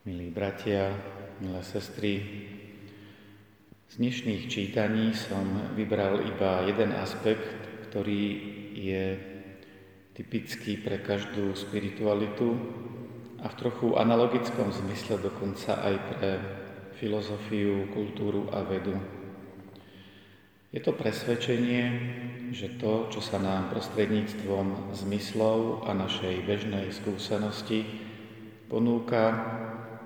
Milí bratia, milé sestry, z dnešných čítaní som vybral iba jeden aspekt, ktorý je typický pre každú spiritualitu a v trochu analogickom zmysle dokonca aj pre filozofiu, kultúru a vedu. Je to presvedčenie, že to, čo sa nám prostredníctvom zmyslov a našej bežnej skúsenosti ponúka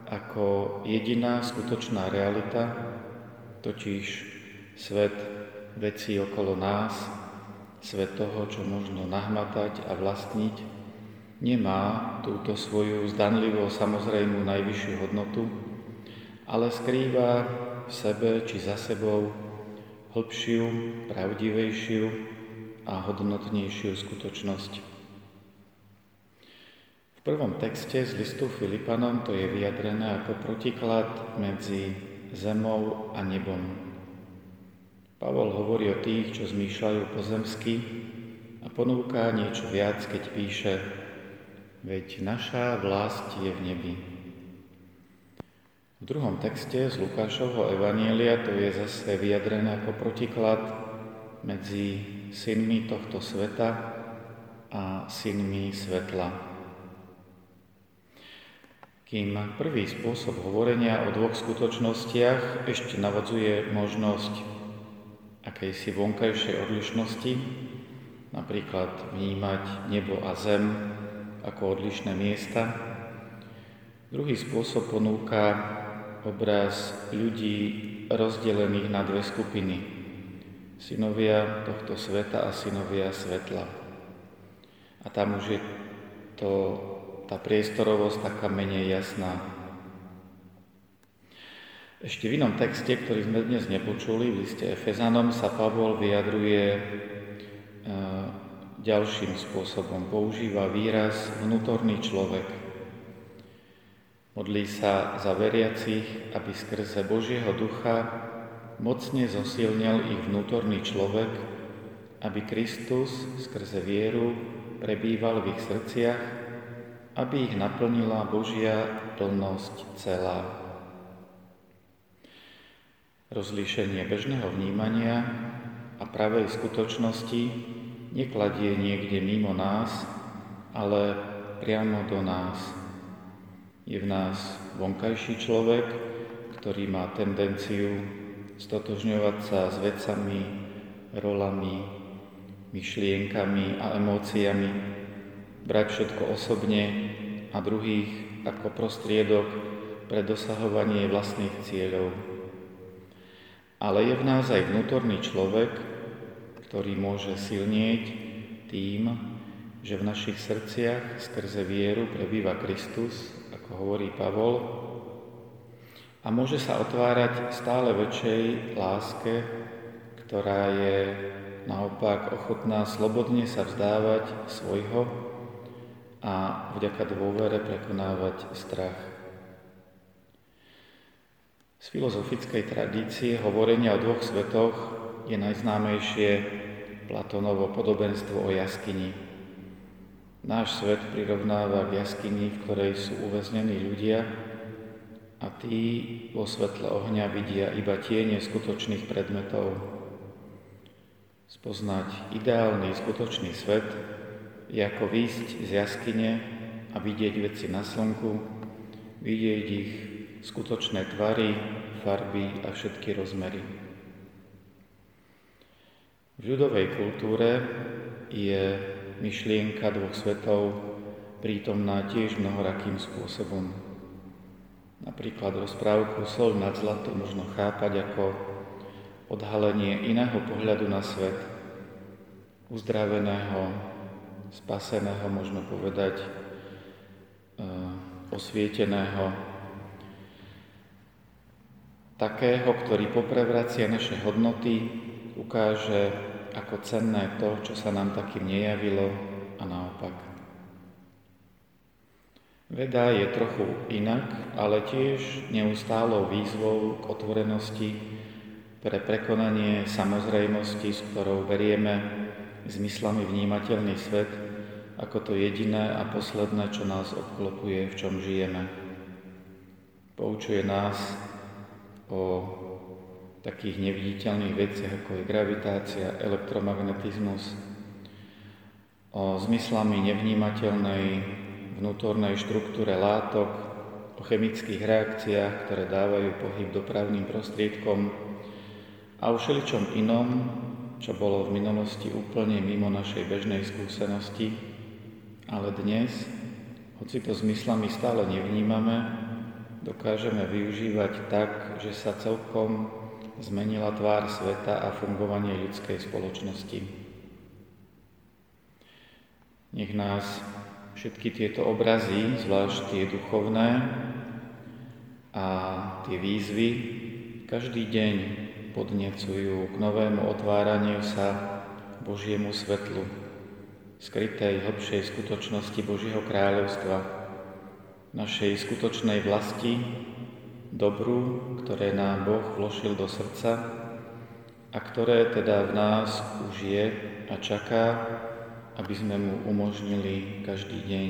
ako jediná skutočná realita, totiž svet vecí okolo nás, svet toho, čo možno nahmatať a vlastniť, nemá túto svoju zdanlivo samozrejmú najvyššiu hodnotu, ale skrýva v sebe či za sebou hlbšiu, pravdivejšiu a hodnotnejšiu skutočnosť prvom texte z listu Filipanom to je vyjadrené ako protiklad medzi zemou a nebom. Pavol hovorí o tých, čo zmýšľajú pozemsky a ponúka niečo viac, keď píše Veď naša vlast je v nebi. V druhom texte z Lukášovho Evanielia to je zase vyjadrené ako protiklad medzi synmi tohto sveta a synmi svetla. Kým prvý spôsob hovorenia o dvoch skutočnostiach ešte navodzuje možnosť akejsi vonkajšej odlišnosti, napríklad vnímať nebo a zem ako odlišné miesta. Druhý spôsob ponúka obraz ľudí rozdelených na dve skupiny. Synovia tohto sveta a synovia svetla. A tam už je to tá priestorovosť taká menej jasná. Ešte v inom texte, ktorý sme dnes nepočuli, v liste Efezanom, sa Pavol vyjadruje e, ďalším spôsobom. Používa výraz vnútorný človek. Modlí sa za veriacich, aby skrze Božieho ducha mocne zosilnil ich vnútorný človek, aby Kristus skrze vieru prebýval v ich srdciach aby ich naplnila Božia plnosť celá. Rozlíšenie bežného vnímania a pravej skutočnosti nekladie niekde mimo nás, ale priamo do nás. Je v nás vonkajší človek, ktorý má tendenciu stotožňovať sa s vecami, rolami, myšlienkami a emóciami, brať všetko osobne a druhých ako prostriedok pre dosahovanie vlastných cieľov. Ale je v nás aj vnútorný človek, ktorý môže silnieť tým, že v našich srdciach skrze vieru prebýva Kristus, ako hovorí Pavol, a môže sa otvárať stále väčšej láske, ktorá je naopak ochotná slobodne sa vzdávať svojho a vďaka dôvere prekonávať strach. Z filozofickej tradície hovorenia o dvoch svetoch je najznámejšie Platónovo podobenstvo o jaskyni. Náš svet prirovnáva k jaskyni, v ktorej sú uväznení ľudia a tí vo svetle ohňa vidia iba tie neskutočných predmetov. Spoznať ideálny skutočný svet je ako výjsť z jaskyne a vidieť veci na slnku, vidieť ich skutočné tvary, farby a všetky rozmery. V ľudovej kultúre je myšlienka dvoch svetov prítomná tiež mnohorakým spôsobom. Napríklad rozprávku Sol nad zlato možno chápať ako odhalenie iného pohľadu na svet, uzdraveného, spaseného, môžeme povedať, eh, osvieteného, takého, ktorý poprevracia naše hodnoty, ukáže ako cenné to, čo sa nám takým nejavilo a naopak. Veda je trochu inak, ale tiež neustálou výzvou k otvorenosti pre prekonanie samozrejmosti, s ktorou berieme zmyslami vnímateľný svet ako to jediné a posledné, čo nás obklopuje, v čom žijeme. Poučuje nás o takých neviditeľných veciach, ako je gravitácia, elektromagnetizmus, o zmyslami nevnímateľnej vnútornej štruktúre látok, o chemických reakciách, ktoré dávajú pohyb dopravným prostriedkom a o všeličom inom, čo bolo v minulosti úplne mimo našej bežnej skúsenosti, ale dnes, hoci to zmyslami stále nevnímame, dokážeme využívať tak, že sa celkom zmenila tvár sveta a fungovanie ľudskej spoločnosti. Nech nás všetky tieto obrazy, zvlášť tie duchovné a tie výzvy, každý deň podnecujú k novému otváraniu sa Božiemu svetlu, skrytej hlbšej skutočnosti Božieho kráľovstva, našej skutočnej vlasti, dobru, ktoré nám Boh vložil do srdca a ktoré teda v nás už je a čaká, aby sme mu umožnili každý deň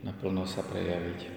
naplno sa prejaviť.